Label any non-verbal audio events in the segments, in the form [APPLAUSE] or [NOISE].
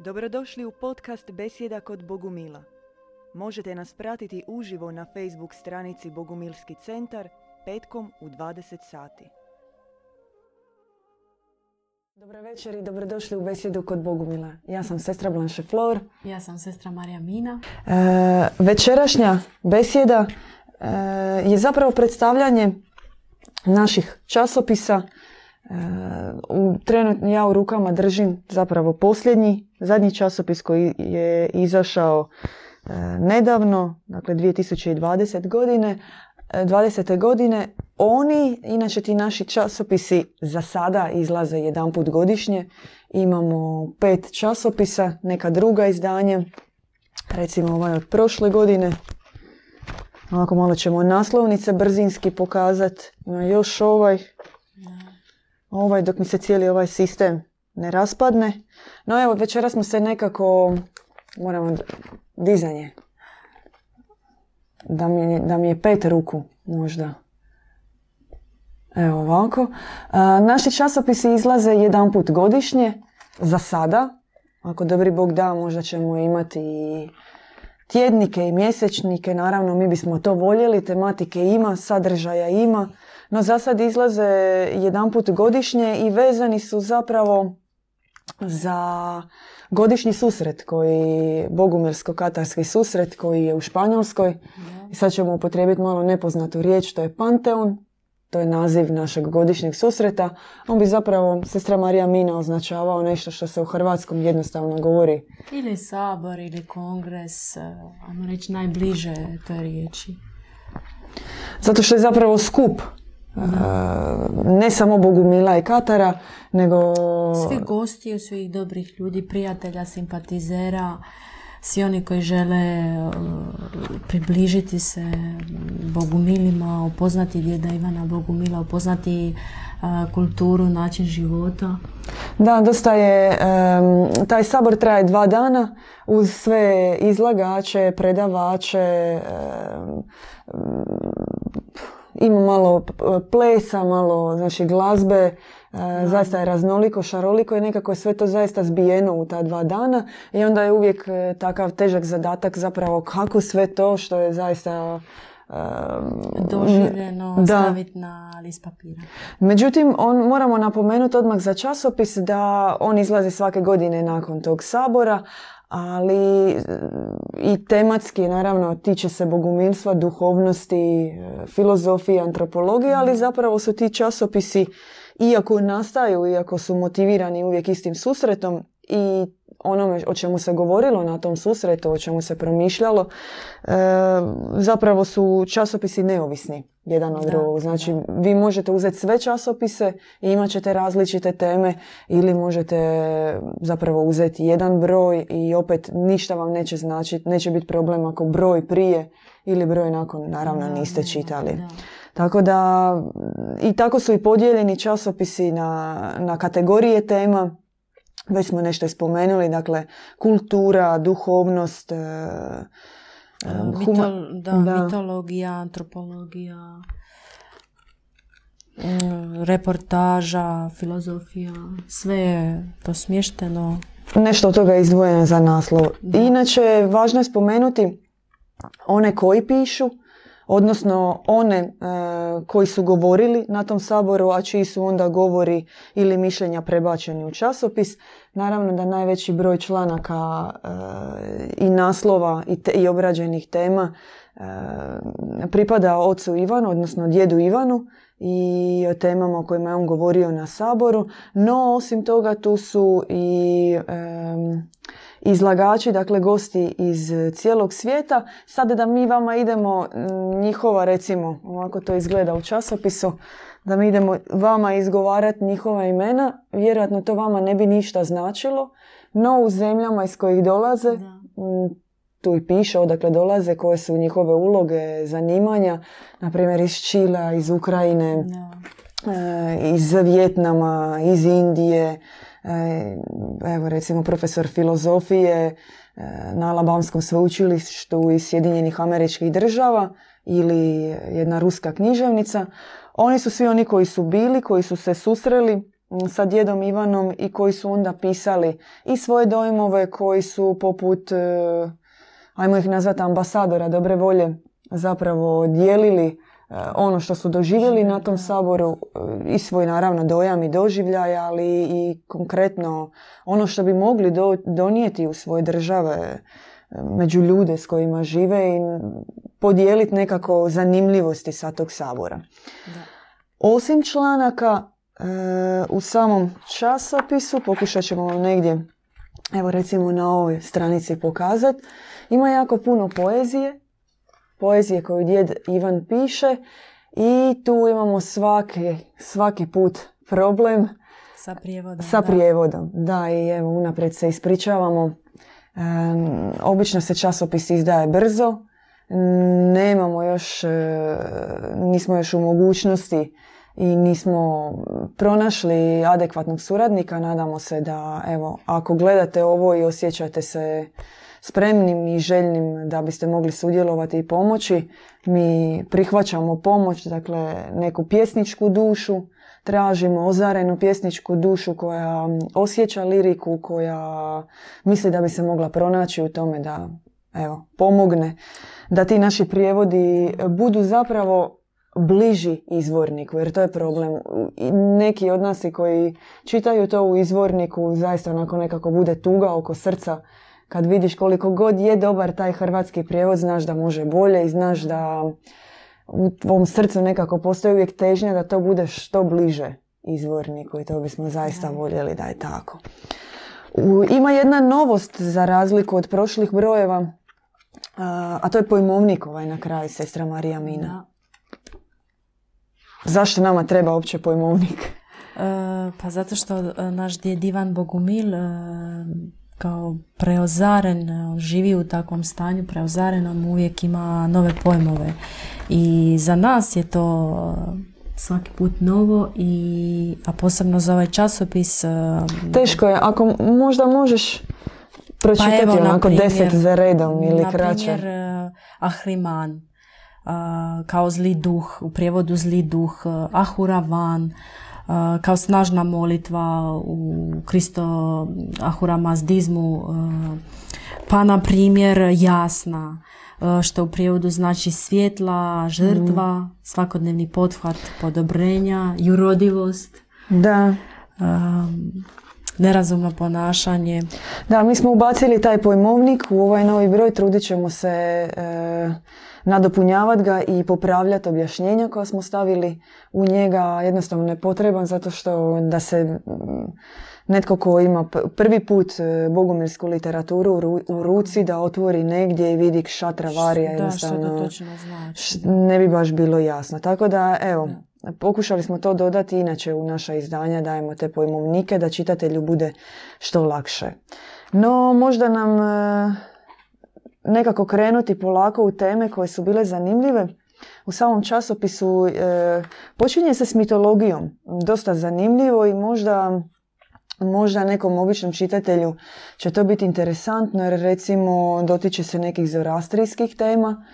Dobrodošli u podcast Besjeda kod Bogumila. Možete nas pratiti uživo na Facebook stranici Bogumilski centar petkom u 20 sati. Dobro večer i dobrodošli u Besjedu kod Bogumila. Ja sam sestra Blanche Flor. Ja sam sestra Marija Mina. E, večerašnja besjeda e, je zapravo predstavljanje naših časopisa. E, u, trenutno ja u rukama držim zapravo posljednji, zadnji časopis koji je izašao e, nedavno, dakle 2020 godine, 20. godine. Oni, inače ti naši časopisi za sada izlaze jedanput godišnje. Imamo pet časopisa, neka druga izdanja. Recimo ovaj od prošle godine. Ovako malo ćemo naslovnice brzinski pokazati. Još ovaj. Ovaj dok mi se cijeli ovaj sistem ne raspadne. No evo, večera smo se nekako, moramo, dizanje. Da mi, da mi je pet ruku možda. Evo ovako. A, naši časopisi izlaze jedan put godišnje. Za sada. Ako dobri Bog da, možda ćemo imati i tjednike i mjesečnike. Naravno, mi bismo to voljeli. Tematike ima, sadržaja ima. No za sad izlaze jedan put godišnje i vezani su zapravo za godišnji susret koji, Bogumirsko-katarski susret koji je u Španjolskoj. I sad ćemo upotrijebiti malo nepoznatu riječ, to je Panteon. To je naziv našeg godišnjeg susreta. On bi zapravo, sestra Marija Mina, označavao nešto što se u hrvatskom jednostavno govori. Ili sabor, ili kongres, ajmo reći najbliže toj riječi. Zato što je zapravo skup ne samo Bogumila i Katara, nego... Svi gosti, svih dobrih ljudi, prijatelja, simpatizera, svi oni koji žele približiti se Bogumilima, upoznati djeda Ivana Bogumila, upoznati kulturu, način života. Da, dosta je, taj sabor traje dva dana uz sve izlagače, predavače, ima malo plesa, malo znači, glazbe, e, zaista je raznoliko, šaroliko i nekako je sve to zaista zbijeno u ta dva dana i onda je uvijek e, takav težak zadatak zapravo kako sve to što je zaista doživljeno da. staviti na list papira. Međutim, on, moramo napomenuti odmah za časopis da on izlazi svake godine nakon tog sabora, ali i tematski naravno tiče se bogumilstva, duhovnosti, e, filozofije, antropologije, ali zapravo su ti časopisi iako nastaju, iako su motivirani uvijek istim susretom i onome o čemu se govorilo na tom susretu, o čemu se promišljalo, e, zapravo su časopisi neovisni jedan od drugog. Znači, vi možete uzeti sve časopise i imat ćete različite teme ili možete zapravo uzeti jedan broj i opet ništa vam neće značiti, neće biti problem ako broj prije ili broj nakon, naravno, niste čitali. Tako da, i tako su i podijeljeni časopisi na, na kategorije tema već smo nešto spomenuli, dakle kultura, duhovnost, e, e, da, mitologija, antropologija, reportaža, filozofija, sve je to smješteno. Nešto od toga je izdvojeno za naslov. Inače, važno je spomenuti one koji pišu, odnosno one e, koji su govorili na tom saboru, a čiji su onda govori ili mišljenja prebačeni u časopis. Naravno da najveći broj članaka e, i naslova i, i obrađenih tema e, pripada ocu Ivanu, odnosno djedu Ivanu i o temama o kojima je on govorio na saboru. No, osim toga tu su i izlagači, dakle gosti iz cijelog svijeta. Sada da mi vama idemo njihova, recimo, ovako to izgleda u časopisu, da mi idemo vama izgovarati njihova imena, vjerojatno to vama ne bi ništa značilo, no u zemljama iz kojih dolaze, tu i piše odakle dolaze, koje su njihove uloge, zanimanja, na primjer iz Čila, iz Ukrajine, e, iz Vjetnama, iz Indije, evo recimo profesor filozofije e, na Alabamskom sveučilištu iz Sjedinjenih američkih država ili jedna ruska književnica. Oni su svi oni koji su bili, koji su se susreli sa djedom Ivanom i koji su onda pisali i svoje dojmove koji su poput, e, ajmo ih nazvati ambasadora dobre volje, zapravo dijelili ono što su doživjeli na tom saboru e, i svoj naravno dojam i doživljaj, ali i konkretno ono što bi mogli donijeti u svoje države među ljude s kojima žive i podijeliti nekako zanimljivosti sa tog sabora. Da. Osim članaka, e, u samom časopisu, pokušat ćemo vam negdje, evo recimo na ovoj stranici pokazati, ima jako puno poezije, poezije koju djed Ivan piše i tu imamo svaki, svaki put problem sa prijevodom. Sa prijevodom, da. i evo unaprijed se ispričavamo. obično se časopis izdaje brzo, nemamo još, e, nismo još u mogućnosti i nismo pronašli adekvatnog suradnika. Nadamo se da, evo, ako gledate ovo i osjećate se spremnim i željnim da biste mogli sudjelovati i pomoći, mi prihvaćamo pomoć, dakle neku pjesničku dušu, tražimo ozarenu pjesničku dušu koja osjeća liriku, koja misli da bi se mogla pronaći u tome da evo, pomogne da ti naši prijevodi budu zapravo bliži izvorniku, jer to je problem. Neki od nas koji čitaju to u izvorniku, zaista onako nekako bude tuga oko srca. Kad vidiš koliko god je dobar taj hrvatski prijevod, znaš da može bolje i znaš da u tvom srcu nekako postoji uvijek težnja da to bude što bliže izvorniku i to bismo zaista voljeli da je tako. ima jedna novost za razliku od prošlih brojeva, a to je pojmovnik ovaj na kraju, sestra Marija Mina. Zašto nama treba uopće pojmovnik? E, pa zato što e, naš djed Ivan Bogumil e, kao preozaren, on živi u takvom stanju, preozaren, on uvijek ima nove pojmove. I za nas je to svaki put novo, i, a posebno za ovaj časopis. Teško je, ako možda možeš pročitati pa onako deset za redom ili na kraće. Na primjer, Ahriman, kao zli duh, u prijevodu zli duh, Ahuravan, kao snažna molitva u Kristo Ahuramazdizmu, pa na primjer jasna, što u prijevodu znači svjetla, žrtva, mm. svakodnevni pothvat podobrenja, jurodivost. Da. nerazumno ponašanje. Da, mi smo ubacili taj pojmovnik u ovaj novi broj, trudit ćemo se e, nadopunjavati ga i popravljati objašnjenja koja smo stavili u njega. Jednostavno nepotreban zato što da se netko ko ima prvi put e, bogomilsku literaturu u ruci da otvori negdje i vidi šatra varija jednostavno da, znači. ne bi baš bilo jasno. Tako da evo, pokušali smo to dodati inače u naša izdanja dajemo te pojmovnike da čitatelju bude što lakše. No možda nam e, nekako krenuti polako u teme koje su bile zanimljive. U samom časopisu e, počinje se s mitologijom, dosta zanimljivo i možda možda nekom običnom čitatelju će to biti interesantno jer recimo dotiče se nekih zorastrijskih tema,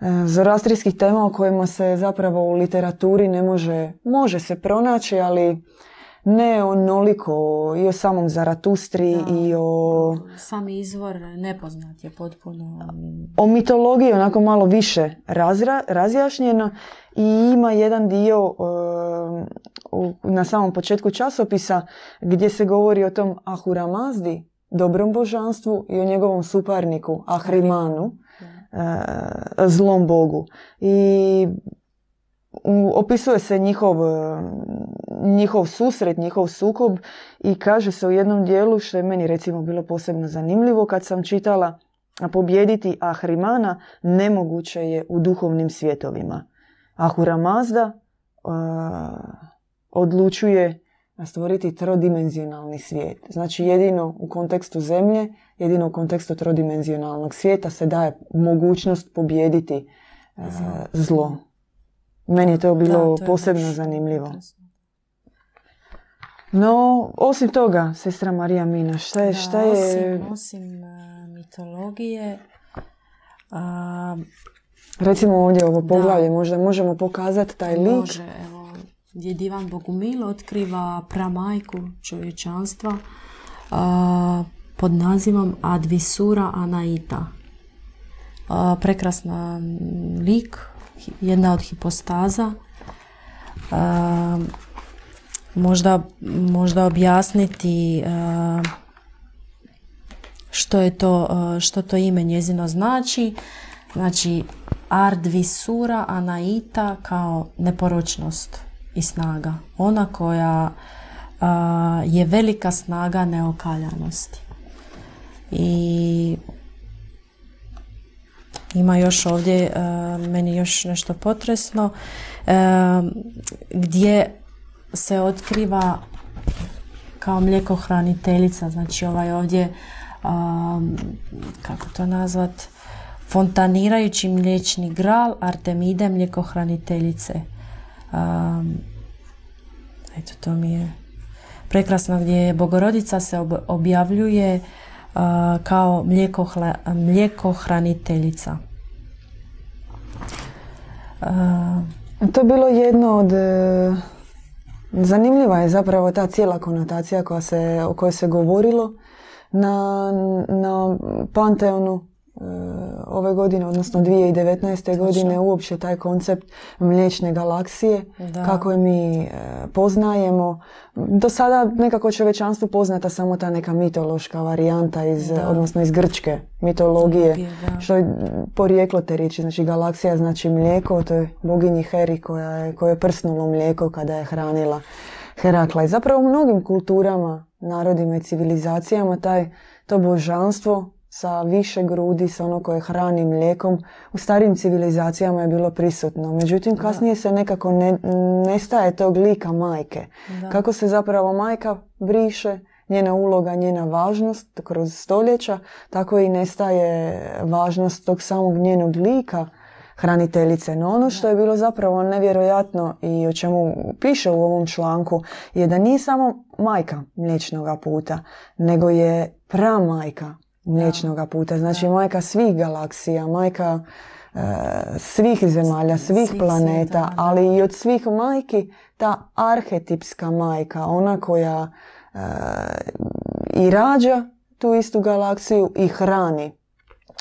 e, zorastrijskih tema o kojima se zapravo u literaturi ne može, može se pronaći, ali ne onoliko i o samom Zaratustri i o... Sami izvor nepoznat je potpuno. O mitologiji onako malo više razra, razjašnjeno i ima jedan dio na samom početku časopisa gdje se govori o tom Ahura Mazdi, dobrom božanstvu i o njegovom suparniku Ahrimanu, uh, zlom bogu. I opisuje se njihov, njihov susret, njihov sukob i kaže se u jednom dijelu što je meni recimo bilo posebno zanimljivo kad sam čitala pobijediti Ahrimana nemoguće je u duhovnim svjetovima. Ahura Mazda uh, odlučuje stvoriti trodimenzionalni svijet. Znači jedino u kontekstu zemlje, jedino u kontekstu trodimenzionalnog svijeta se daje mogućnost pobijediti uh, zlo. Meni je to bilo posebno zanimljivo. No, osim toga, sestra Marija Mina, šta je... šta je... Osim, osim uh, mitologije... Recimo ovdje ovo poglavlje, možda možemo pokazati taj lik. Može, evo, gdje Divan Bogumil otkriva pramajku čovječanstva pod nazivom Advisura Anaita. prekrasna lik, jedna od hipostaza. možda, možda objasniti što je to, što to ime njezino znači. Znači, Ardvisura Anaita kao neporočnost i snaga. Ona koja je velika snaga neokaljanosti. I ima još ovdje meni još nešto potresno gdje se otkriva kao mlijekohraniteljica, znači ovaj ovdje kako to nazvat fontanirajući mliječni gral Artemide mljekohraniteljice. eto, to mi je prekrasno gdje Bogorodica se objavljuje kao mlijekohraniteljica. To je bilo jedno od... E, zanimljiva je zapravo ta cijela konotacija koja se, o kojoj se govorilo na, na Panteonu ove godine, odnosno 2019. godine uopće taj koncept mliječne galaksije, kako je mi e, poznajemo. Do sada nekako čovečanstvu poznata samo ta neka mitološka varijanta iz, odnosno iz grčke mitologije, što je porijeklo te riječi. Znači galaksija znači mlijeko, to je boginji Heri koja je, koja je prsnulo mlijeko kada je hranila Herakla. I zapravo u mnogim kulturama, narodima i civilizacijama taj, to božanstvo sa više grudi, sa ono koje hrani mlijekom, u starijim civilizacijama je bilo prisutno. Međutim, kasnije se nekako ne, nestaje tog lika majke. Kako se zapravo majka briše, njena uloga, njena važnost kroz stoljeća, tako i nestaje važnost tog samog njenog lika hraniteljice. No ono što je bilo zapravo nevjerojatno i o čemu piše u ovom članku je da nije samo majka mliječnog puta, nego je pramajka mliječnog puta. Znači majka svih galaksija, majka e, svih zemalja, svih, planeta, ali i od svih majki ta arhetipska majka, ona koja e, i rađa tu istu galaksiju i hrani.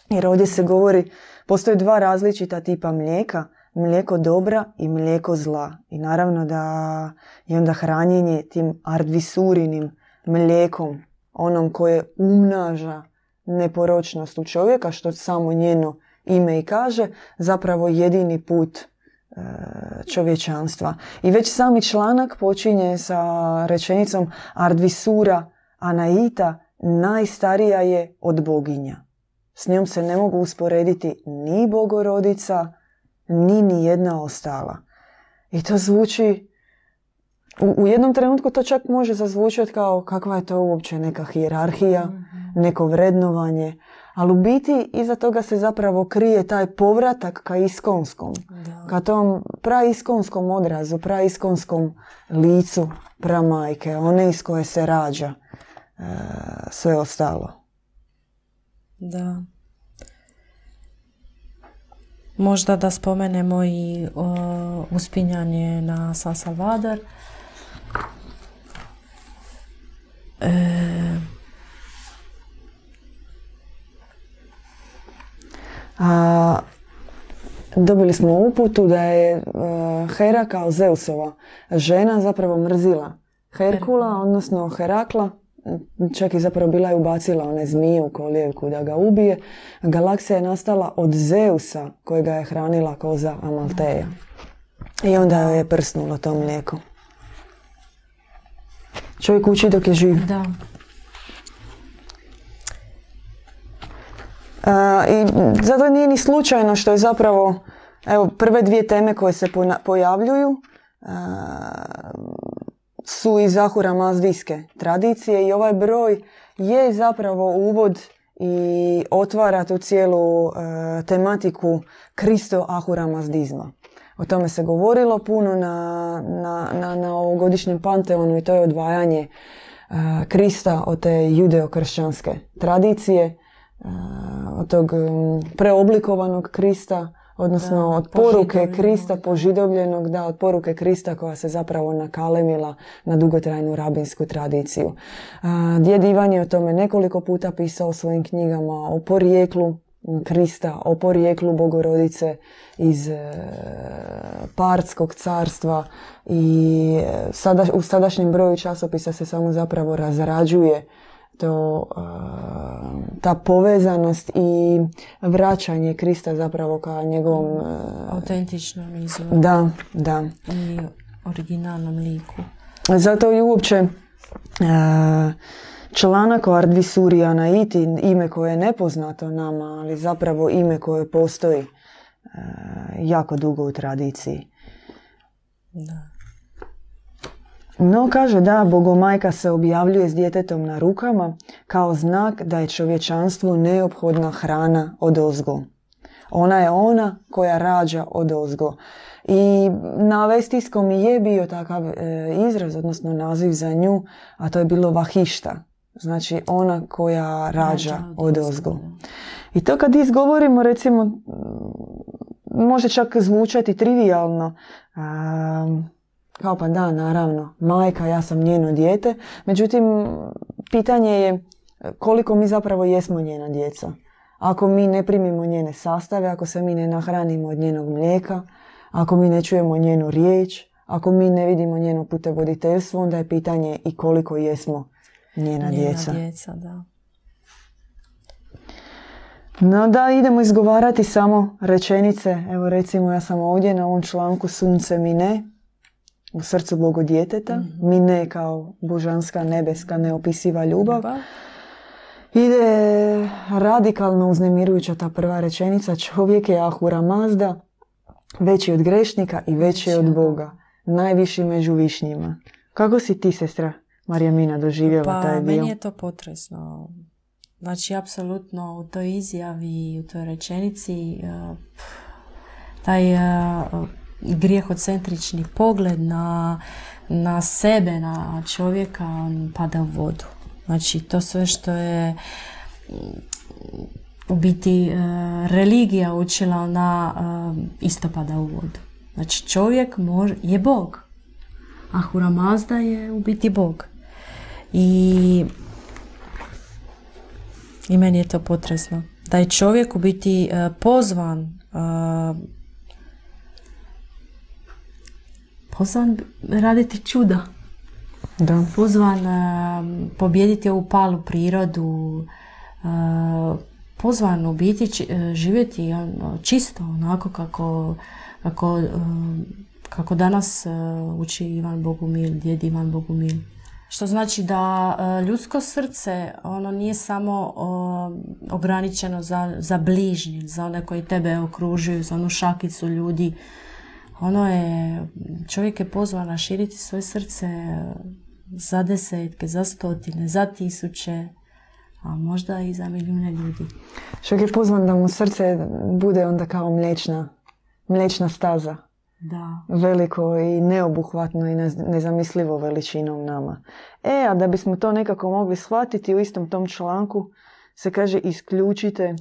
Jer ovdje se govori, postoje dva različita tipa mlijeka, mlijeko dobra i mlijeko zla. I naravno da je onda hranjenje tim ardvisurinim mlijekom, onom koje umnaža neporočnost u čovjeka, što samo njeno ime i kaže, zapravo jedini put e, čovječanstva. I već sami članak počinje sa rečenicom Ardvisura Anaita najstarija je od boginja. S njom se ne mogu usporediti ni bogorodica, ni ni jedna ostala. I to zvuči, u, u jednom trenutku to čak može zazvučati kao kakva je to uopće neka hijerarhija, mhm neko vrednovanje, ali u biti iza toga se zapravo krije taj povratak ka iskonskom, da. ka tom praiskonskom odrazu, praiskonskom licu pramajke, one iz koje se rađa e, sve ostalo. Da. Možda da spomenemo i uspinjanje na San Salvador. E, A, dobili smo uputu da je uh, Hera kao Zeusova žena zapravo mrzila Herkula, odnosno Herakla, čak i zapravo bila je ubacila one zmije u kolijevku da ga ubije. Galaksija je nastala od Zeusa kojega je hranila koza Amalteja. I onda je prsnulo to mlijeko. Čovjek uči dok je živ. Da. I zato nije ni slučajno što je zapravo evo, prve dvije teme koje se pojavljuju su iz Ahura Mazdijske tradicije i ovaj broj je zapravo uvod i otvara tu cijelu tematiku Kristo Ahura Mazdizma. O tome se govorilo puno na, na, na, na ovogodišnjem panteonu i to je odvajanje Krista od te judeokršćanske tradicije od tog preoblikovanog Krista odnosno Da, od poruke Krista požidovljenog, da, od poruke Krista koja se zapravo nakalemila na dugotrajnu rabinsku tradiciju. A, Djed Ivan je o tome nekoliko puta pisao u svojim knjigama o porijeklu Krista, o porijeklu Bogorodice iz e, Partskog carstva i e, sada, u sadašnjem broju časopisa se samo zapravo razrađuje to, ta povezanost i vraćanje Krista zapravo ka njegovom... Autentičnom izvoru da, da. i originalnom liku. Zato i uopće članak o Ardvisurijana iti ime koje je nepoznato nama, ali zapravo ime koje postoji jako dugo u tradiciji. Da. No, kaže da, Bogomajka se objavljuje s djetetom na rukama kao znak da je čovječanstvu neophodna hrana od ozgo. Ona je ona koja rađa od ozgo. I na Vestijskom je bio takav e, izraz, odnosno naziv za nju, a to je bilo vahišta. Znači ona koja rađa od ozgo. I to kad izgovorimo, recimo, može čak zvučati trivialno, um, kao pa da, naravno, majka, ja sam njeno dijete. Međutim, pitanje je koliko mi zapravo jesmo njena djeca. Ako mi ne primimo njene sastave, ako se mi ne nahranimo od njenog mlijeka, ako mi ne čujemo njenu riječ, ako mi ne vidimo njeno putevoditeljstvo, onda je pitanje i koliko jesmo njena, Njena djeca. djeca, da. No da, idemo izgovarati samo rečenice. Evo recimo ja sam ovdje na ovom članku sunce mi ne, u srcu Bogo djeteta. Mi ne kao božanska, nebeska, neopisiva ljubav. Ljubav. Ide radikalno uznemirujuća ta prva rečenica. Čovjek je Ahura Mazda, veći od grešnika i veći od Boga. Najviši među višnjima. Kako si ti, sestra Marijamina, doživjela Pa taj dio? meni je to potresno. Znači, apsolutno u toj izjavi, u toj rečenici, eh, taj eh, grijehocentrični pogled na, na sebe, na čovjeka, on pada u vodu. Znači, to sve što je mm, u biti eh, religija učila, ona eh, isto pada u vodu. Znači, čovjek može, je Bog. Ahura Mazda je u biti Bog. I, I meni je to potresno. Da je čovjek u biti e, pozvan e, pozvan raditi čuda. Da. Pozvan e, pobijediti ovu palu prirodu. e, pozvan u biti či- e, živjeti ono, čisto, onako kako, kako, kako danas uči Ivan Bogumil, djed Ivan Bogumil. Što znači da ljudsko srce ono nije samo o, ograničeno za, za bližnje, za one koji tebe okružuju, za onu šakicu ljudi. Ono je, čovjek je pozvan širiti svoje srce za desetke, za stotine, za tisuće, a možda i za milijune ljudi. Čovjek je pozvan da mu srce bude onda kao mliječna, mliječna staza. Da. Veliko i neobuhvatno i nez- nezamislivo veličinom nama. E, a da bismo to nekako mogli shvatiti u istom tom članku se kaže isključite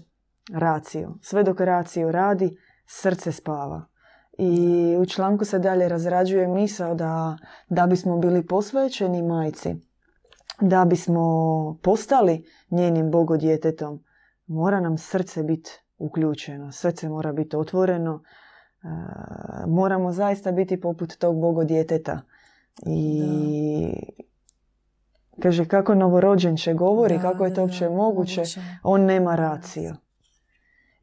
raciju. Sve dok raciju radi, srce spava. I u članku se dalje razrađuje misao da, da bismo bili posvećeni majci, da bismo postali njenim bogodjetetom, mora nam srce biti uključeno, srce mora biti otvoreno, e, moramo zaista biti poput tog bogodjeteta. I kaže kako novorođenče govori, Da, kako je to uopće moguće. on nema raciju.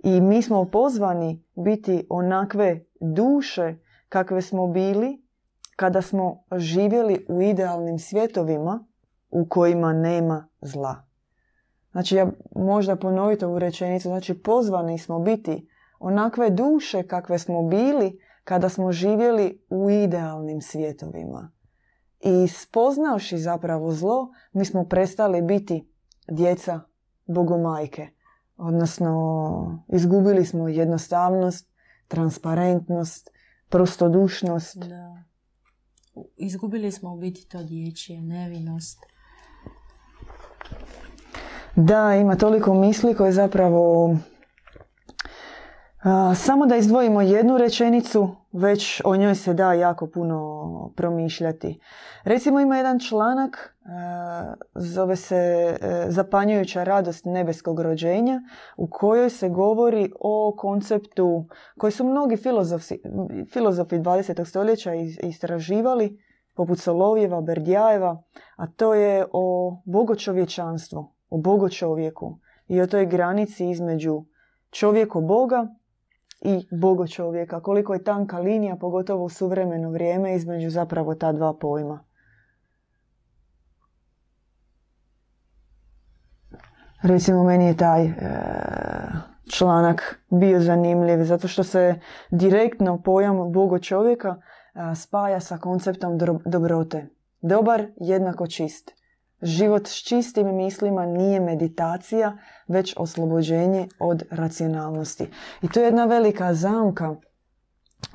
I mi smo pozvani biti onakve duše kakve smo bili kada smo živjeli u idealnim svjetovima u kojima nema zla. Znači, ja možda ponoviti ovu rečenicu, znači pozvani smo biti onakve duše kakve smo bili kada smo živjeli u idealnim svjetovima. I spoznavši zapravo zlo, mi smo prestali biti djeca bogomajke. Odnosno, izgubili smo jednostavnost, transparentnost, prostodušnost. Da. Izgubili smo u biti to dječje, nevinost. Da, ima toliko misli koje zapravo samo da izdvojimo jednu rečenicu, već o njoj se da jako puno promišljati. Recimo ima jedan članak, zove se e, Zapanjujuća radost nebeskog rođenja, u kojoj se govori o konceptu koji su mnogi filozofi, filozofi 20. stoljeća istraživali, poput Solovjeva, Berdjajeva, a to je o bogočovječanstvu, o bogočovjeku i o toj granici između čovjeko Boga i Bogo čovjeka. Koliko je tanka linija, pogotovo u suvremeno vrijeme, između zapravo ta dva pojma. Recimo, meni je taj e, članak bio zanimljiv, zato što se direktno pojam Bogo čovjeka e, spaja sa konceptom dobrote. Dobar jednako čist. Život s čistim mislima nije meditacija, već oslobođenje od racionalnosti. I to je jedna velika zamka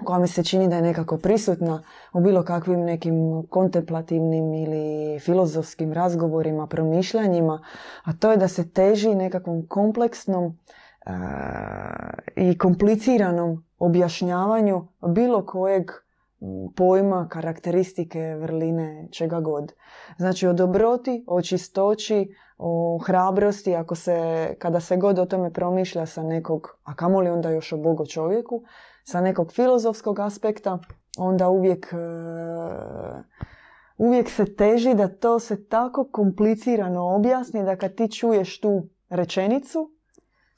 koja mi se čini da je nekako prisutna u bilo kakvim nekim kontemplativnim ili filozofskim razgovorima, promišljanjima, a to je da se teži nekakvom kompleksnom i kompliciranom objašnjavanju bilo kojeg pojma, karakteristike, vrline, čega god. Znači o dobroti, o čistoći, o hrabrosti, ako se, kada se god o tome promišlja sa nekog, a kamoli onda još o Bogo čovjeku, sa nekog filozofskog aspekta, onda uvijek, e, uvijek se teži da to se tako komplicirano objasni da kad ti čuješ tu rečenicu,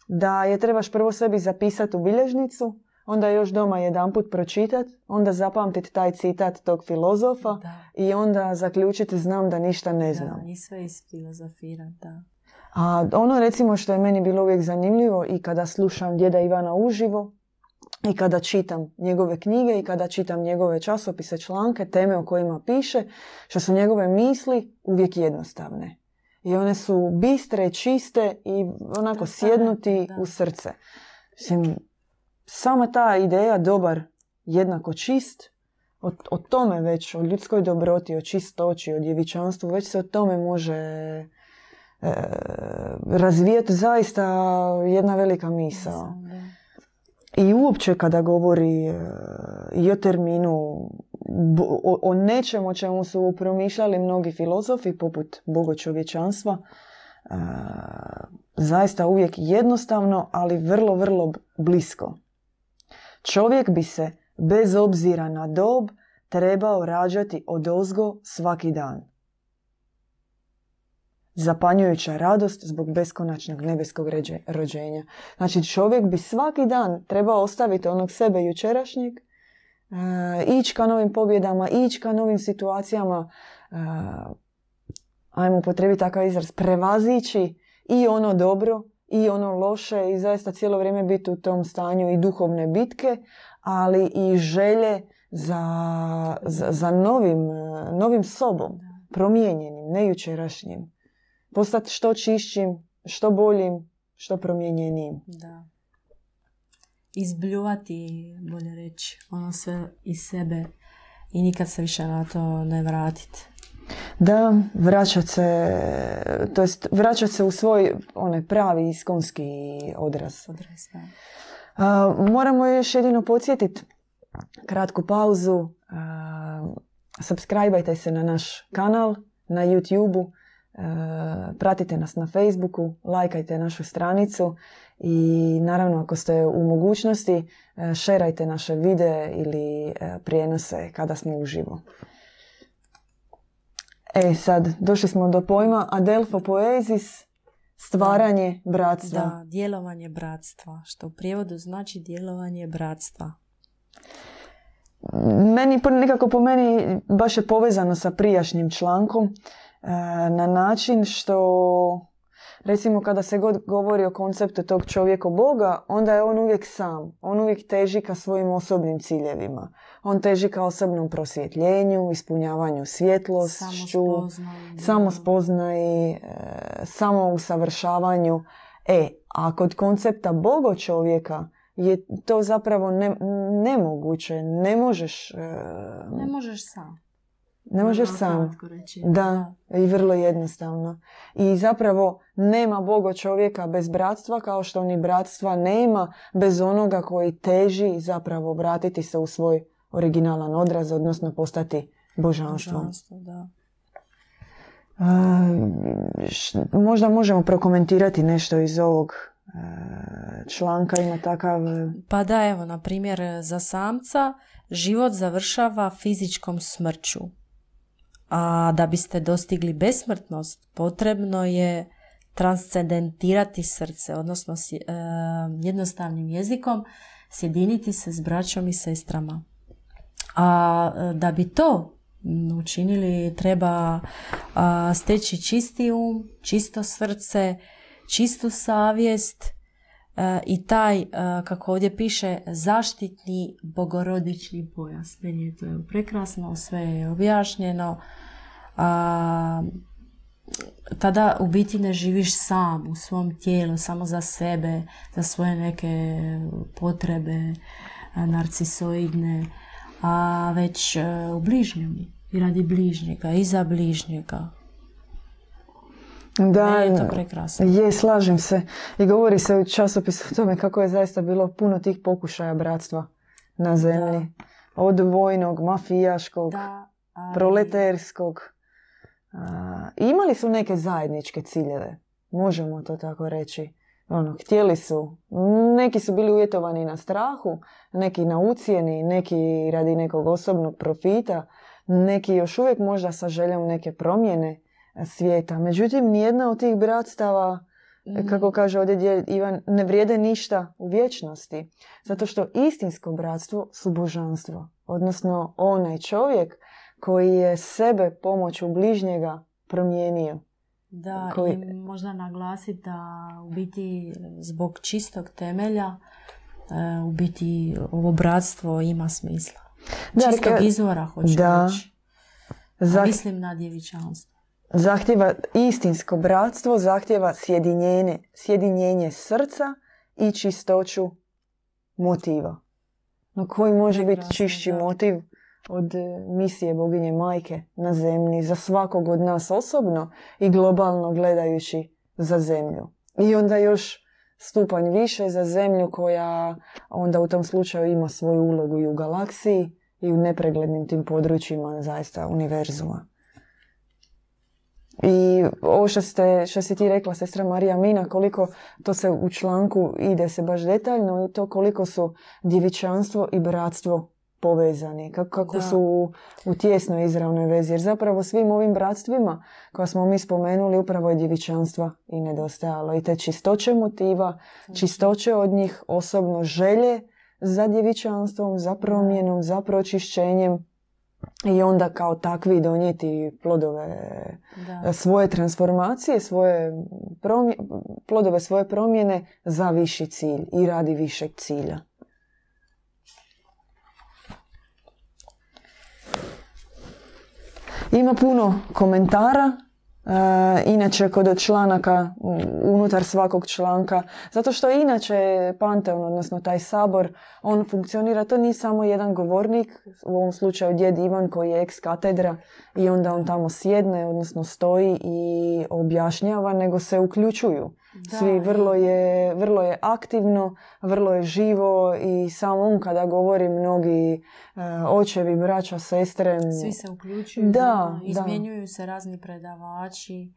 da je trebaš prvo sebi zapisati u bilježnicu, onda još doma jedanput pročitat, onda zapamtiti taj citat tog filozofa i onda zaključiti znam da ništa ne znam. Da, i sve isfilozofira, da. A ono recimo što je meni bilo uvijek zanimljivo i kada slušam djeda Ivana uživo i kada čitam njegove knjige i kada čitam njegove časopise, članke, teme o kojima piše, što su njegove misli uvijek jednostavne. I one su bistre, čiste i onako sjednuti u srce. Mislim, sama ta ideja dobar, jednako čist, o, o tome već, o ljudskoj dobroti, o čistoći, o djevičanstvu, već se o tome može e, razvijati zaista jedna velika misa. I uopće kada govori e, i o terminu, o, o nečemu o čemu su promišljali mnogi filozofi, poput bogočovječanstva, e, zaista uvijek jednostavno, ali vrlo, vrlo blisko. Čovjek bi se, bez obzira na dob, trebao rađati od ozgo svaki dan. Zapanjujuća radost zbog beskonačnog nebeskog rođenja. Znači čovjek bi svaki dan trebao ostaviti onog sebe jučerašnjeg, e, ići ka novim pobjedama, ići ka novim situacijama, e, ajmo potrebiti takav izraz, prevazići i ono dobro i ono loše i zaista cijelo vrijeme biti u tom stanju i duhovne bitke, ali i želje za, za, za novim, novim sobom, promijenjenim, ne jučerašnjim. Postati što čišćim, što boljim, što promijenjenijim. Da. Izbljuvati, bolje reći, ono sve iz sebe i nikad se više na to ne vratiti. Da, vraćat se, to jest vraćat se u svoj onaj pravi iskonski odraz. odraz moramo još jedino podsjetiti kratku pauzu. Subscribeajte se na naš kanal na YouTube-u, pratite nas na Facebooku, lajkajte našu stranicu i naravno ako ste u mogućnosti šerajte naše videe ili prijenose kada smo uživo. E sad, došli smo do pojma Adelfo Poesis, stvaranje bratstva. Da, djelovanje bratstva, što u prijevodu znači djelovanje bratstva. Meni, nekako po meni, baš je povezano sa prijašnjim člankom e, na način što recimo kada se god govori o konceptu tog čovjeka Boga, onda je on uvijek sam. On uvijek teži ka svojim osobnim ciljevima. On teži ka osobnom prosvjetljenju, ispunjavanju svjetlošću, samospoznaji, e, samo usavršavanju. E, a kod koncepta Bogo čovjeka je to zapravo ne, nemoguće. Ne možeš... E, ne možeš sam. Ne možeš sam. Da, i vrlo jednostavno. I zapravo nema Boga čovjeka bez bratstva, kao što ni bratstva nema bez onoga koji teži zapravo vratiti se u svoj originalan odraz, odnosno postati božanstvom. Božanstvo, da. možda možemo prokomentirati nešto iz ovog članka ima takav... Pa da, evo, na primjer, za samca život završava fizičkom smrću. A da biste dostigli besmrtnost, potrebno je transcendentirati srce, odnosno e, jednostavnim jezikom sjediniti se s braćom i sestrama. A e, da bi to učinili treba steći čisti um, čisto srce, čistu savjest i taj, kako ovdje piše, zaštitni bogorodični pojas. Meni je to prekrasno, sve je objašnjeno. A, tada u biti ne živiš sam u svom tijelu, samo za sebe, za svoje neke potrebe narcisoidne, a već e, u bližnjem i radi bližnjega i za bližnjega. Da, je to prekrasno. Je, slažem se. I govori se u časopisu o tome kako je zaista bilo puno tih pokušaja bratstva na zemlji. Od vojnog, mafijaškog, da, proleterskog imali su neke zajedničke ciljeve, možemo to tako reći. Ono, htjeli su, neki su bili uvjetovani na strahu, neki na ucijeni, neki radi nekog osobnog profita, neki još uvijek možda sa željom neke promjene svijeta. Međutim, nijedna od tih bratstava, mm. kako kaže ovdje Ivan, ne vrijede ništa u vječnosti. Zato što istinsko bratstvo su božanstvo. Odnosno, onaj čovjek koji je sebe pomoću bližnjega promijenio. Da, koji... i možda naglasiti da u biti zbog čistog temelja e, u biti ovo bratstvo ima smisla. Čistog izvora hoću da. reći. Mislim na djevičanstvo. Zahtjeva istinsko bratstvo, zahtjeva sjedinjenje, sjedinjenje srca i čistoću motiva. No koji može biti čišći motiv od e, misije boginje majke na zemlji za svakog od nas osobno i globalno gledajući za zemlju. I onda još stupanj više za zemlju koja onda u tom slučaju ima svoju ulogu i u galaksiji i u nepreglednim tim područjima zaista univerzuma. I ovo što, ste, što si ti rekla, sestra Marija Mina, koliko to se u članku ide se baš detaljno i to koliko su djevičanstvo i bratstvo povezani, kako, kako su u, u tjesnoj izravnoj vezi. Jer zapravo svim ovim bratstvima koja smo mi spomenuli upravo je djevičanstva i nedostajalo. I te čistoće motiva, čistoće od njih, osobno želje za djevičanstvom, za promjenom, za pročišćenjem i onda kao takvi donijeti plodove svoje transformacije, svoje plodove svoje promjene za viši cilj i radi višeg cilja. Ima puno komentara, e, inače kod članaka unutar svakog članka, zato što inače Panteon, odnosno taj sabor, on funkcionira, to nije samo jedan govornik, u ovom slučaju djed Ivan koji je ex katedra i onda on tamo sjedne, odnosno stoji i objašnjava, nego se uključuju svi vrlo je, vrlo je aktivno, vrlo je živo i samo on kada govori mnogi uh, očevi, braća, sestre. Svi se uključuju, da, izmjenjuju se razni predavači,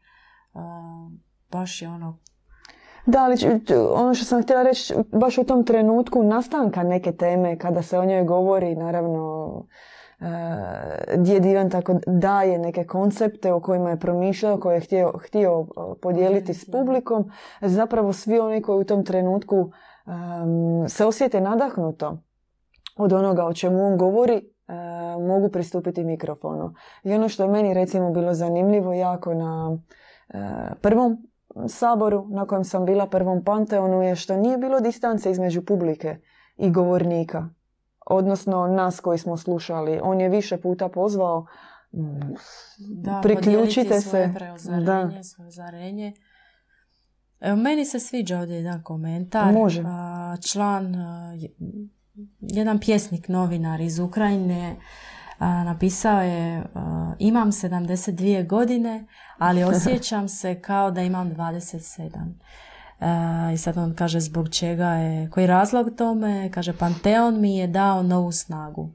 uh, baš je ono da, ali ono što sam htjela reći, baš u tom trenutku nastanka neke teme, kada se o njoj govori, naravno, djed Ivan tako daje neke koncepte o kojima je promišljao, koje je htio, htio podijeliti s publikom. Zapravo svi oni koji u tom trenutku se osjete nadahnuto od onoga o čemu on govori, mogu pristupiti mikrofonu. I ono što je meni recimo bilo zanimljivo jako na prvom saboru na kojem sam bila prvom panteonu je što nije bilo distance između publike i govornika odnosno nas koji smo slušali. On je više puta pozvao da, priključite se. Da. svoje zarenje. Evo, meni se sviđa ovdje jedan komentar. Može. Član, jedan pjesnik, novinar iz Ukrajine napisao je imam 72 godine, ali [LAUGHS] osjećam se kao da imam 27. I sad on kaže zbog čega je, koji razlog tome, kaže Panteon mi je dao novu snagu.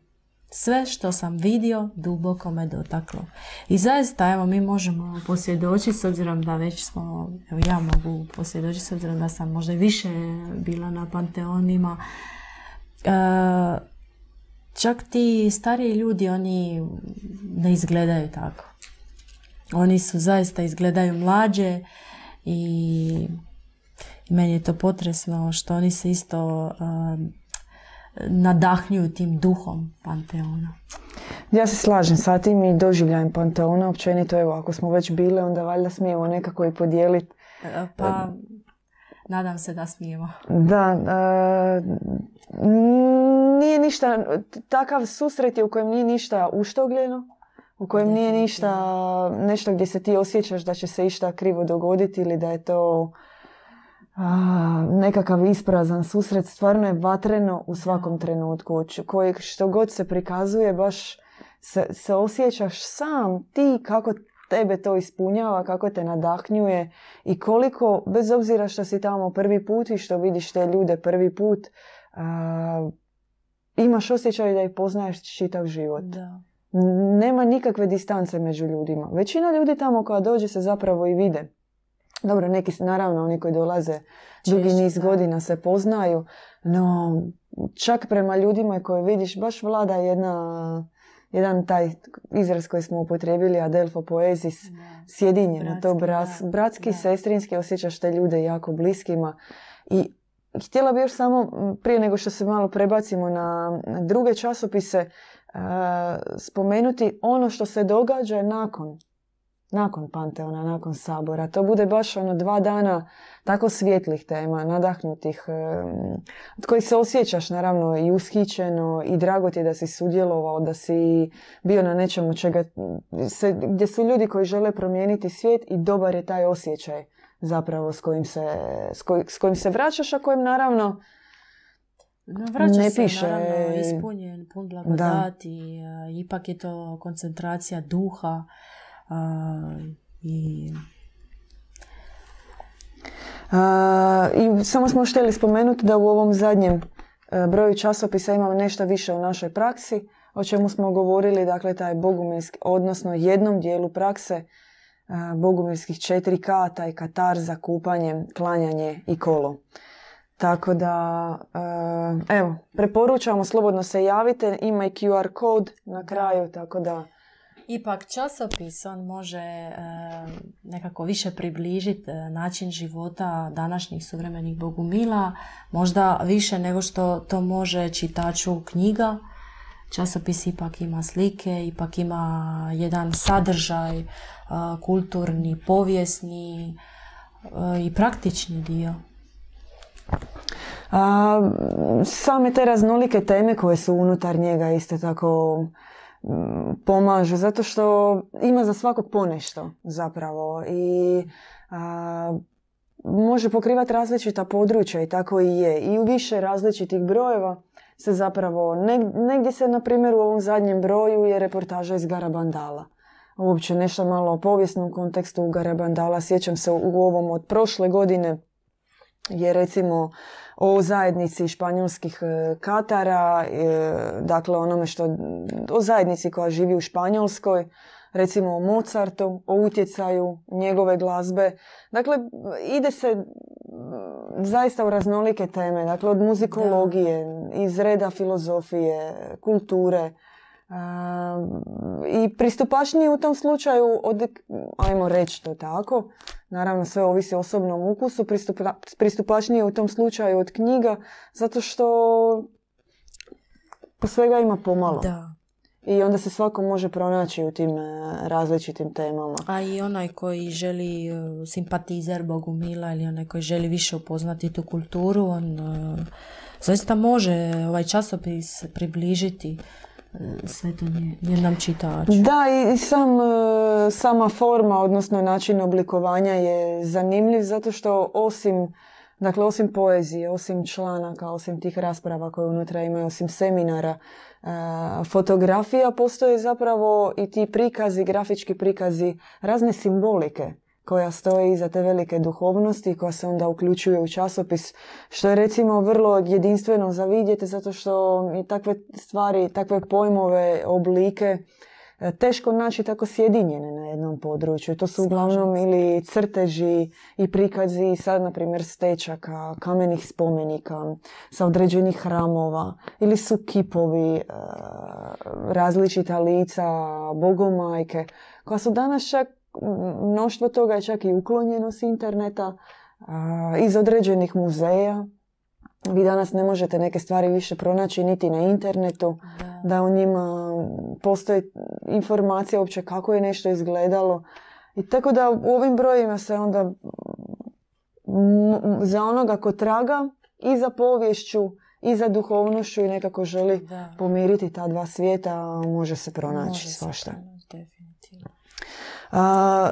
Sve što sam vidio duboko me dotaklo. I zaista, evo, mi možemo posvjedočiti s obzirom da već smo, evo ja mogu posvjedočiti s obzirom da sam možda više bila na panteonima. E, čak ti stariji ljudi, oni ne izgledaju tako. Oni su zaista izgledaju mlađe i meni je to potresno što oni se isto nadahnjuju tim duhom Panteona. Ja se slažem sa tim i doživljajem Panteona. Općenito, evo, ako smo već bile, onda valjda smijemo nekako i podijeliti. E, pa, nadam se da smijemo. Da, nije ništa, takav susret je u kojem nije ništa uštogljeno, u kojem nije ništa, nešto gdje se ti osjećaš da će se išta krivo dogoditi ili da je to nekakav isprazan susret, stvarno je vatreno u svakom trenutku, koji što god se prikazuje, baš se, se osjećaš sam ti kako tebe to ispunjava, kako te nadahnjuje i koliko, bez obzira što si tamo prvi put i što vidiš te ljude prvi put, imaš osjećaj da ih poznaješ čitav život. Da. Nema nikakve distance među ljudima. Većina ljudi tamo koja dođe se zapravo i vide. Dobro, neki naravno oni koji dolaze dugi niz godina se poznaju, no čak prema ljudima koje vidiš baš vlada jedna jedan taj izraz koji smo upotrijebili, Adelfo poezis, sjedinjeno, to bratski, sestrinski, osjećaš te ljude jako bliskima. I htjela bih još samo, prije nego što se malo prebacimo na druge časopise, spomenuti ono što se događa nakon nakon Panteona, nakon Sabora. To bude baš ono dva dana tako svjetlih tema, nadahnutih, od kojih se osjećaš naravno i ushićeno i drago ti je da si sudjelovao, da si bio na nečemu čega se, gdje su ljudi koji žele promijeniti svijet i dobar je taj osjećaj zapravo s kojim se, s, kojim se vraćaš, a kojim naravno no, vraća ne se, piše. naravno, ispunjen, pun blagodati, ipak je to koncentracija duha, i i samo smo htjeli spomenuti da u ovom zadnjem e, broju časopisa imamo nešto više u našoj praksi, o čemu smo govorili, dakle taj bogumilski, odnosno jednom dijelu prakse e, bogumilskih četiri k taj katar za kupanje, klanjanje i kolo. Tako da, e, evo, preporučamo, slobodno se javite, ima i QR kod na kraju, tako da... Ipak časopis on može e, nekako više približiti e, način života današnjih suvremenih bogumila, možda više nego što to može čitaču knjiga. Časopis ipak ima slike, ipak ima jedan sadržaj, e, kulturni, povijesni i praktični dio. A, same te raznolike teme koje su unutar njega isto tako pomažu zato što ima za svakog ponešto zapravo i može pokrivati različita područja i tako i je. I u više različitih brojeva se zapravo, negdje se na primjer u ovom zadnjem broju je reportaža iz Garabandala. Uopće nešto malo o povijesnom kontekstu Garabandala. Sjećam se u ovom od prošle godine je recimo o zajednici španjolskih e, Katara, e, dakle onome što, o zajednici koja živi u Španjolskoj, recimo o Mozartu, o utjecaju njegove glazbe. Dakle, ide se zaista u raznolike teme, dakle od muzikologije, iz reda filozofije, kulture, i pristupačniji u tom slučaju, od, ajmo reći to tako, naravno sve ovisi o osobnom ukusu, pristupa, pristupačniji u tom slučaju od knjiga, zato što svega ima pomalo. Da. I onda se svako može pronaći u tim e, različitim temama. A i onaj koji želi e, simpatizer Bogumila ili onaj koji želi više upoznati tu kulturu, on e, zaista može ovaj časopis približiti sve to nje, čitaču. Da, i sam, e, sama forma, odnosno način oblikovanja je zanimljiv zato što osim Dakle, osim poezije, osim članaka, osim tih rasprava koje unutra imaju, osim seminara, e, fotografija, postoje zapravo i ti prikazi, grafički prikazi, razne simbolike koja stoji iza te velike duhovnosti koja se onda uključuje u časopis, što je recimo vrlo jedinstveno za vidjeti zato što i takve stvari, takve pojmove, oblike e, teško naći tako sjedinjene na jednom području. To su uglavnom ili crteži i prikazi sad, na primjer, stečaka, kamenih spomenika, sa određenih hramova, ili su kipovi, e, različita lica, bogomajke, koja su danas čak mnoštvo toga je čak i uklonjeno s interneta, iz određenih muzeja. Vi danas ne možete neke stvari više pronaći niti na internetu, da, u njima postoji informacija uopće kako je nešto izgledalo. I tako da u ovim brojima se onda za onoga ko traga i za povješću i za duhovnošću i nekako želi pomiriti ta dva svijeta, može se pronaći svašta. Definitivno. A,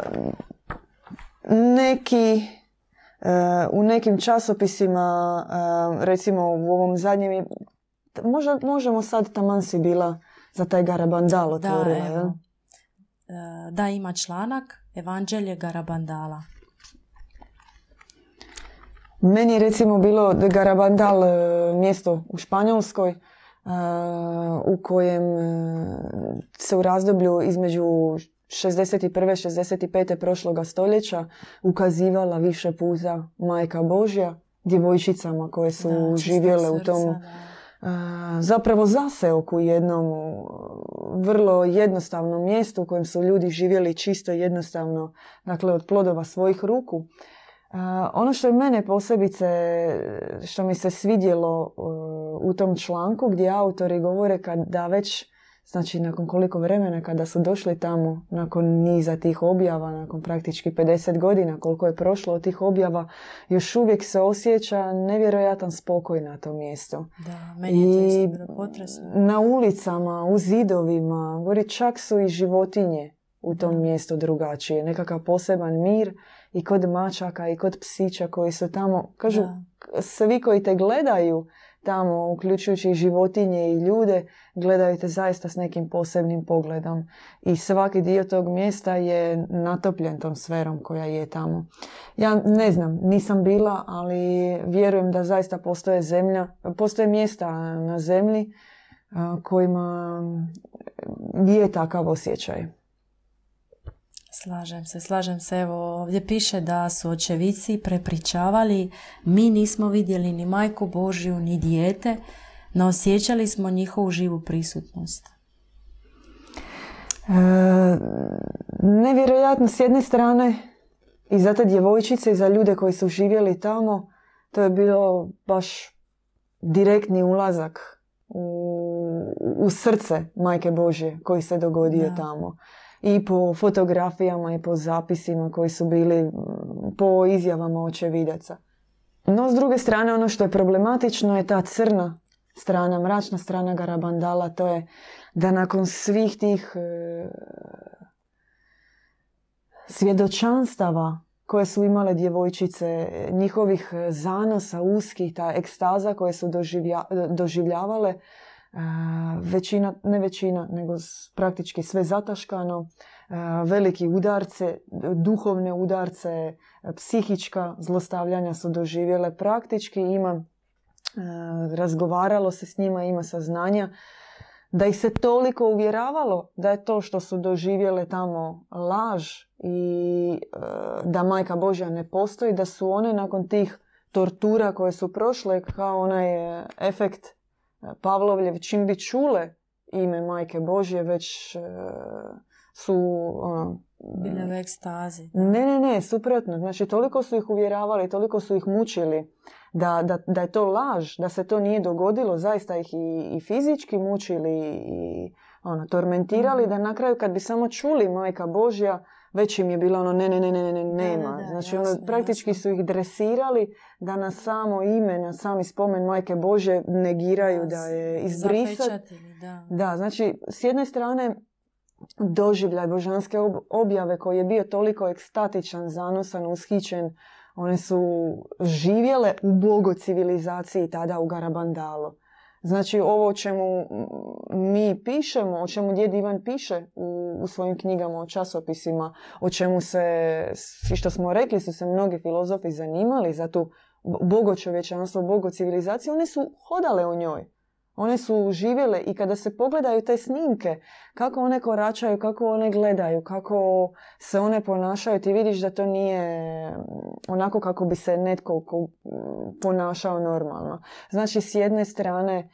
neki e, u nekim časopisima, e, recimo u ovom zadnjem, možda, možemo sad taman si bila za taj Garabandal otvorila. Da, evo. E, da, ima članak Evanđelje Garabandala. Meni je recimo bilo Garabandal mjesto u Španjolskoj u kojem se u razdoblju između 61. 65. prošloga stoljeća ukazivala više puta majka Božja djevojčicama koje su da, živjele u tom zapravo zaseoku jednom vrlo jednostavnom mjestu u kojem su ljudi živjeli čisto jednostavno, dakle od plodova svojih ruku. ono što je mene posebice, što mi se svidjelo u tom članku gdje autori govore kad da već Znači, nakon koliko vremena kada su došli tamo, nakon niza tih objava, nakon praktički 50 godina koliko je prošlo od tih objava, još uvijek se osjeća nevjerojatan spokoj na tom mjestu. Da, meni je to Na ulicama, u zidovima, gori čak su i životinje u tom mjestu drugačije. Nekakav poseban mir i kod mačaka i kod psića koji su tamo, kažu, svi koji te gledaju, tamo, uključujući i životinje i ljude, gledaju te zaista s nekim posebnim pogledom. I svaki dio tog mjesta je natopljen tom sferom koja je tamo. Ja ne znam, nisam bila, ali vjerujem da zaista postoje zemlja, postoje mjesta na zemlji kojima je takav osjećaj. Slažem se, slažem se. Evo, ovdje piše da su očevici prepričavali mi nismo vidjeli ni majku Božju, ni dijete, no osjećali smo njihovu živu prisutnost. E, nevjerojatno s jedne strane i za te djevojčice i za ljude koji su živjeli tamo, to je bilo baš direktni ulazak u, u srce majke Božje koji se dogodio tamo i po fotografijama i po zapisima koji su bili po izjavama očevidaca. No, s druge strane, ono što je problematično je ta crna strana, mračna strana Garabandala, to je da nakon svih tih e, svjedočanstava koje su imale djevojčice, njihovih zanosa uskih, ta ekstaza koje su doživljavale, većina, ne većina, nego praktički sve zataškano, veliki udarce, duhovne udarce, psihička zlostavljanja su doživjele. Praktički, ima, razgovaralo se s njima, ima saznanja da ih se toliko uvjeravalo da je to što su doživjele tamo laž i da majka Božja ne postoji, da su one nakon tih tortura koje su prošle kao onaj efekt Pavlovljev čim bi čule ime Majke Božje već e, su ono, bile u ekstazi. Ne, ne, ne, suprotno. Znači, toliko su ih uvjeravali, toliko su ih mučili da, da, da je to laž, da se to nije dogodilo. Zaista ih i, i fizički mučili i ono, tormentirali, mhm. da na kraju kad bi samo čuli Majka Božja, već im je bilo ono ne, ne, ne, ne, ne, nema. znači ono, praktički su ih dresirali da na samo ime, na sami spomen Majke Bože negiraju da, je izbrisati. Da. da, znači s jedne strane doživljaj božanske objave koji je bio toliko ekstatičan, zanosan, ushićen One su živjele u bogo civilizaciji tada u Garabandalo. Znači ovo o čemu mi pišemo, o čemu djed Ivan piše u, u svojim knjigama, o časopisima, o čemu se, što smo rekli, su se mnogi filozofi zanimali za tu bogo čovječanstvo, bogo civilizaciju, one su hodale u njoj. One su živjele i kada se pogledaju te snimke, kako one koračaju, kako one gledaju, kako se one ponašaju, ti vidiš da to nije onako kako bi se netko ponašao normalno. Znači, s jedne strane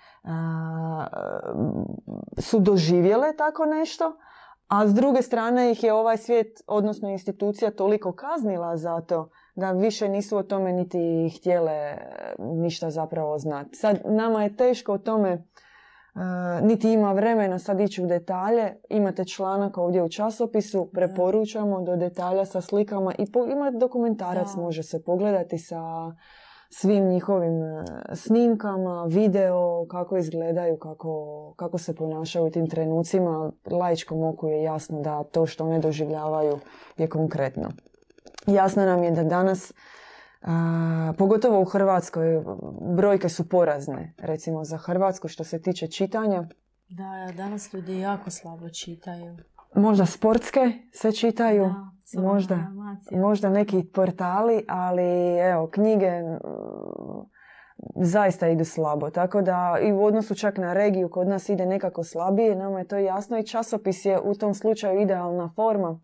su doživjele tako nešto, a s druge strane ih je ovaj svijet, odnosno institucija, toliko kaznila za to da više nisu o tome niti htjele e, ništa zapravo znati. Sad nama je teško o tome e, niti ima vremena sad ići u detalje. Imate članak ovdje u časopisu, preporučamo do detalja sa slikama i po, ima dokumentarac, može se pogledati sa svim njihovim e, snimkama, video, kako izgledaju, kako, kako se ponašaju u tim trenucima. Laičkom oku je jasno da to što one doživljavaju je konkretno. Jasno nam je da danas, pogotovo u Hrvatskoj, brojke su porazne. Recimo za Hrvatsku što se tiče čitanja. Da, danas ljudi jako slabo čitaju. Možda sportske se čitaju, da, možda, možda neki portali, ali evo, knjige zaista idu slabo. Tako da i u odnosu čak na regiju kod nas ide nekako slabije, nama je to jasno i časopis je u tom slučaju idealna forma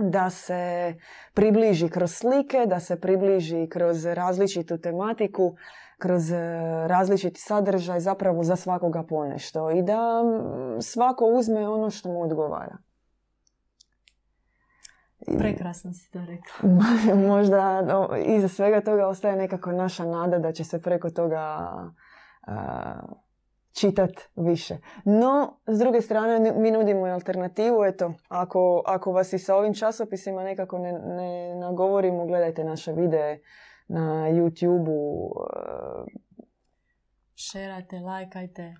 da se približi kroz slike, da se približi kroz različitu tematiku, kroz e, različiti sadržaj zapravo za svakoga ponešto i da svako uzme ono što mu odgovara. Prekrasno si to rekla. [LAUGHS] Možda iza svega toga ostaje nekako naša nada da će se preko toga čitat više. No, s druge strane, mi nudimo i alternativu. Eto, ako, ako vas i sa ovim časopisima nekako ne, ne nagovorimo, gledajte naše videe na YouTube-u. E, Šerajte, lajkajte.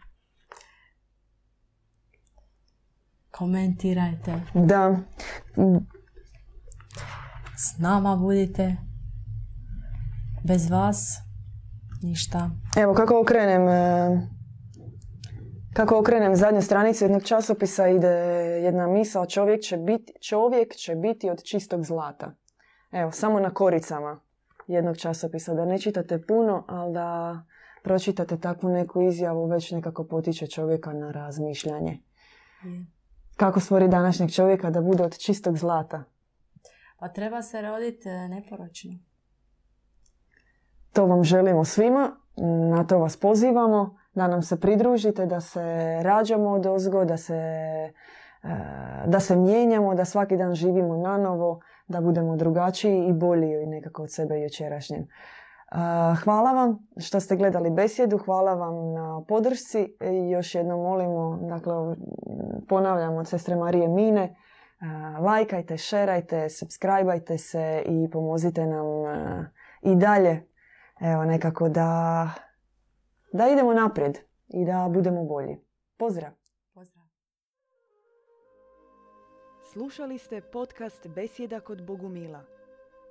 Komentirajte. Da. S nama budite. Bez vas ništa. Evo, kako okrenem e, kako okrenem zadnju stranicu jednog časopisa ide jedna misao čovjek će biti, čovjek će biti od čistog zlata. Evo, samo na koricama jednog časopisa. Da ne čitate puno, ali da pročitate takvu neku izjavu već nekako potiče čovjeka na razmišljanje. Kako stvori današnjeg čovjeka da bude od čistog zlata? Pa treba se roditi e, neporočno. To vam želimo svima, na to vas pozivamo da nam se pridružite, da se rađamo od ozgo, da se, e, da se mijenjamo, da svaki dan živimo na novo, da budemo drugačiji i bolji nekako od sebe jučerašnjem. E, hvala vam što ste gledali besjedu, hvala vam na podršci i još jednom molimo, dakle ponavljamo od sestre Marije Mine, e, lajkajte, šerajte, subscribeajte se i pomozite nam i dalje evo nekako da da idemo naprijed i da budemo bolji. Pozdrav! Pozdrav! Slušali ste podcast Besjeda kod Bogumila.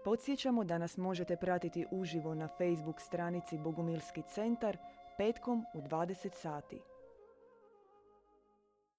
Podsjećamo da nas možete pratiti uživo na Facebook stranici Bogumilski centar petkom u 20 sati.